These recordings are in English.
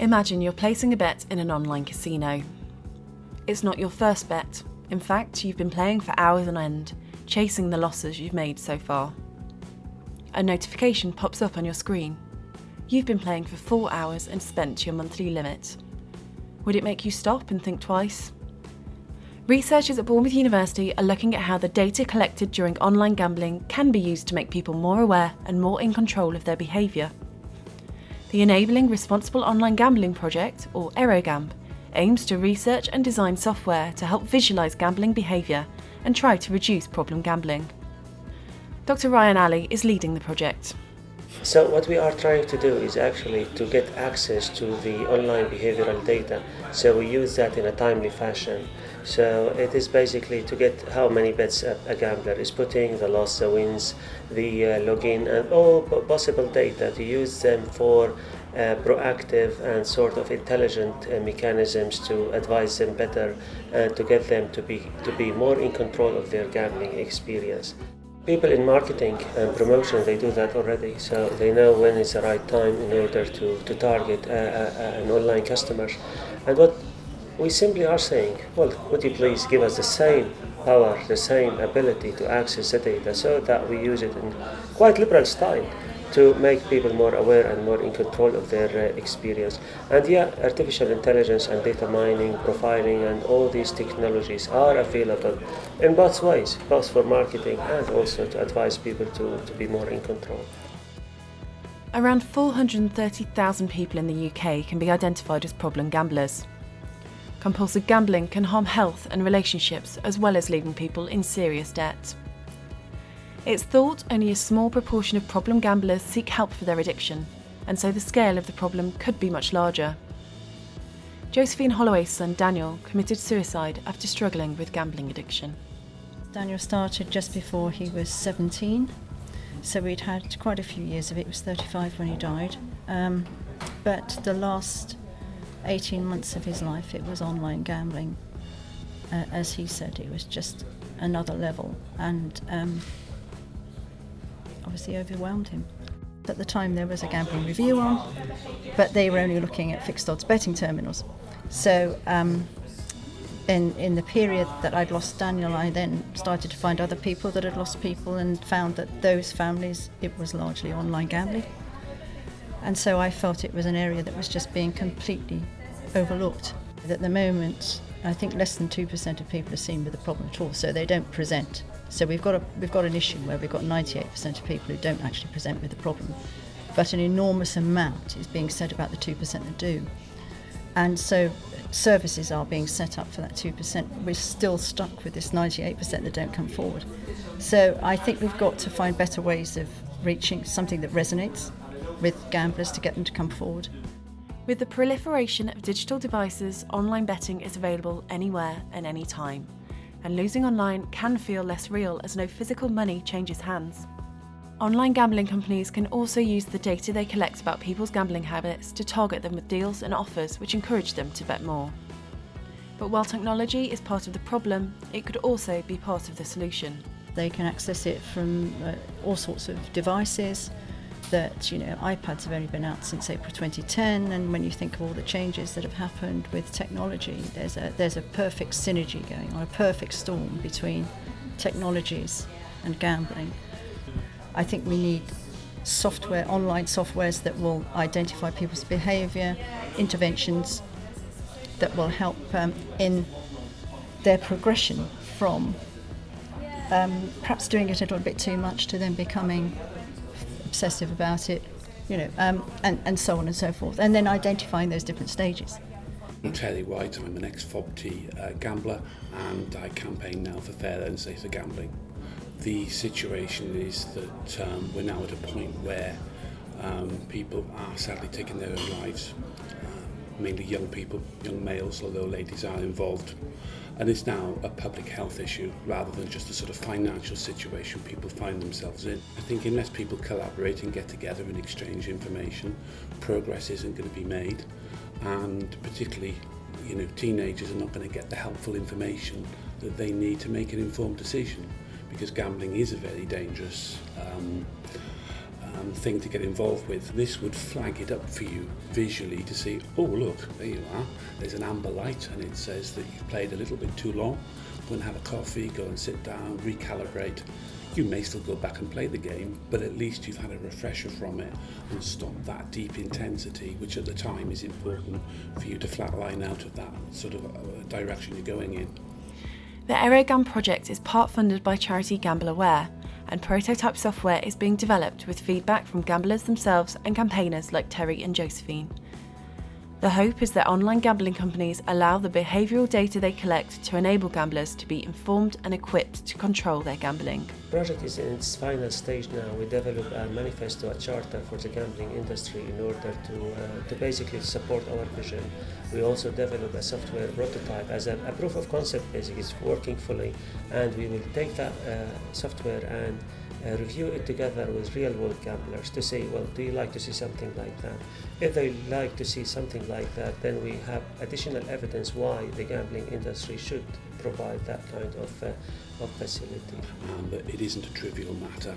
Imagine you're placing a bet in an online casino. It's not your first bet. In fact, you've been playing for hours on end, chasing the losses you've made so far. A notification pops up on your screen. You've been playing for four hours and spent your monthly limit. Would it make you stop and think twice? Researchers at Bournemouth University are looking at how the data collected during online gambling can be used to make people more aware and more in control of their behaviour. The Enabling Responsible Online Gambling Project, or EROGAMB, aims to research and design software to help visualise gambling behaviour and try to reduce problem gambling. Dr. Raian Ali is leading the project. So what we are trying to do is actually to get access to the online behavioral data. So we use that in a timely fashion. So it is basically to get how many bets a, gambler is putting, the loss, the wins, the uh, login, and all possible data to use them for uh, proactive and sort of intelligent uh, mechanisms to advise them better and to get them to be to be more in control of their gambling experience. People in marketing and promotion they do that already, so they know when is the right time in order to to target uh, uh an online customers. And what we simply are saying, well, would you please give us the same power, the same ability to access the data so that we use it in quite liberal style to make people more aware and more in control of their uh, experience. And yeah, artificial intelligence and data mining, profiling, and all these technologies are available in both ways, both for marketing and also to advise people to, to be more in control. Around 430,000 people in the UK can be identified as problem gamblers. Compulsive gambling can harm health and relationships as well as leaving people in serious debt. It's thought only a small proportion of problem gamblers seek help for their addiction, and so the scale of the problem could be much larger. Josephine Holloway's son Daniel committed suicide after struggling with gambling addiction. Daniel started just before he was 17, so we'd had quite a few years of it. He was 35 when he died. Um, but the last 18 months of his life, it was online gambling. Uh, as he said, it was just another level and um, obviously overwhelmed him. At the time, there was a gambling review on, but they were only looking at fixed odds betting terminals. So, um, in, in the period that I'd lost Daniel, I then started to find other people that had lost people and found that those families, it was largely online gambling. And so I felt it was an area that was just being completely overlooked. At the moment, I think less than 2% of people are seen with a problem at all, so they don't present. So we've got, a, we've got an issue where we've got 98% of people who don't actually present with the problem, but an enormous amount is being said about the 2% that do. And so services are being set up for that 2%. We're still stuck with this 98% that don't come forward. So I think we've got to find better ways of reaching something that resonates with gamblers to get them to come forward. With the proliferation of digital devices, online betting is available anywhere and anytime. And losing online can feel less real as no physical money changes hands. Online gambling companies can also use the data they collect about people's gambling habits to target them with deals and offers which encourage them to bet more. But while technology is part of the problem, it could also be part of the solution. They can access it from uh, all sorts of devices that you know iPads have only been out since April 2010 and when you think of all the changes that have happened with technology there's a there's a perfect synergy going on a perfect storm between technologies and gambling. I think we need software online softwares that will identify people's behavior interventions that will help um, in their progression from um, perhaps doing it a little bit too much to then becoming obsessive about it, you know, um, and, and so on and so forth. And then identifying those different stages. I'm Terry White, I'm an ex-FOBT uh, gambler and I campaign now for fairer and safer gambling. The situation is that um, we're now at a point where um, people are sadly taking their own lives, uh, mainly young people, young males, although ladies are involved. And it's now a public health issue rather than just a sort of financial situation people find themselves in. I think unless people collaborate and get together and exchange information, progress isn't going to be made. And particularly, you know, teenagers are not going to get the helpful information that they need to make an informed decision because gambling is a very dangerous um, um, thing to get involved with. This would flag it up for you visually to see, oh look, there you are, there's an amber light and it says that you've played a little bit too long. Go and have a coffee, go and sit down, recalibrate. You may still go back and play the game, but at least you've had a refresher from it and stopped that deep intensity, which at the time is important for you to flatline out of that sort of uh, direction you're going in. The EROGAMB project is part funded by charity Gamble Aware, and prototype software is being developed with feedback from gamblers themselves and campaigners like Terry and Josephine. The hope is that online gambling companies allow the behavioural data they collect to enable gamblers to be informed and equipped to control their gambling. The project is in its final stage now. We develop a manifesto, a charter for the gambling industry in order to, uh, to basically support our vision. We also develop a software prototype as a, a proof of concept, basically, it's working fully, and we will take that uh, software and uh, review it together with real world gamblers to say, well, do you like to see something like that? If they like to see something like that, then we have additional evidence why the gambling industry should provide that kind of, uh, of facility. Um, but it isn't a trivial matter.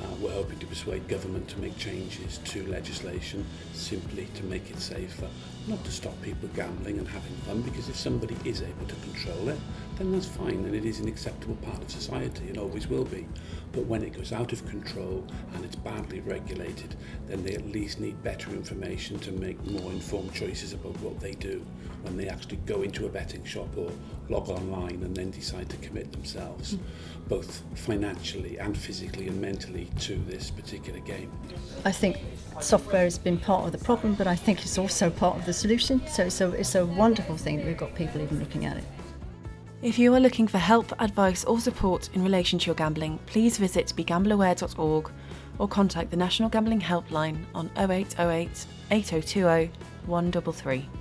Uh, we're hoping to persuade government to make changes to legislation simply to make it safer, not to stop people gambling and having fun, because if somebody is able to control it, then that's fine and it is an acceptable part of society and always will be. But when it goes out of control and it's badly regulated, then they at least need better information to make more informed choices about what they do when they actually go into a betting shop or log online and then decide to commit themselves, both financially and physically and mentally, to this particular game. I think software has been part of the problem, but I think it's also part of the solution. So it's a, it's a wonderful thing that we've got people even looking at it. If you are looking for help, advice, or support in relation to your gambling, please visit begambleaware.org or contact the National Gambling Helpline on 0808 8020 133.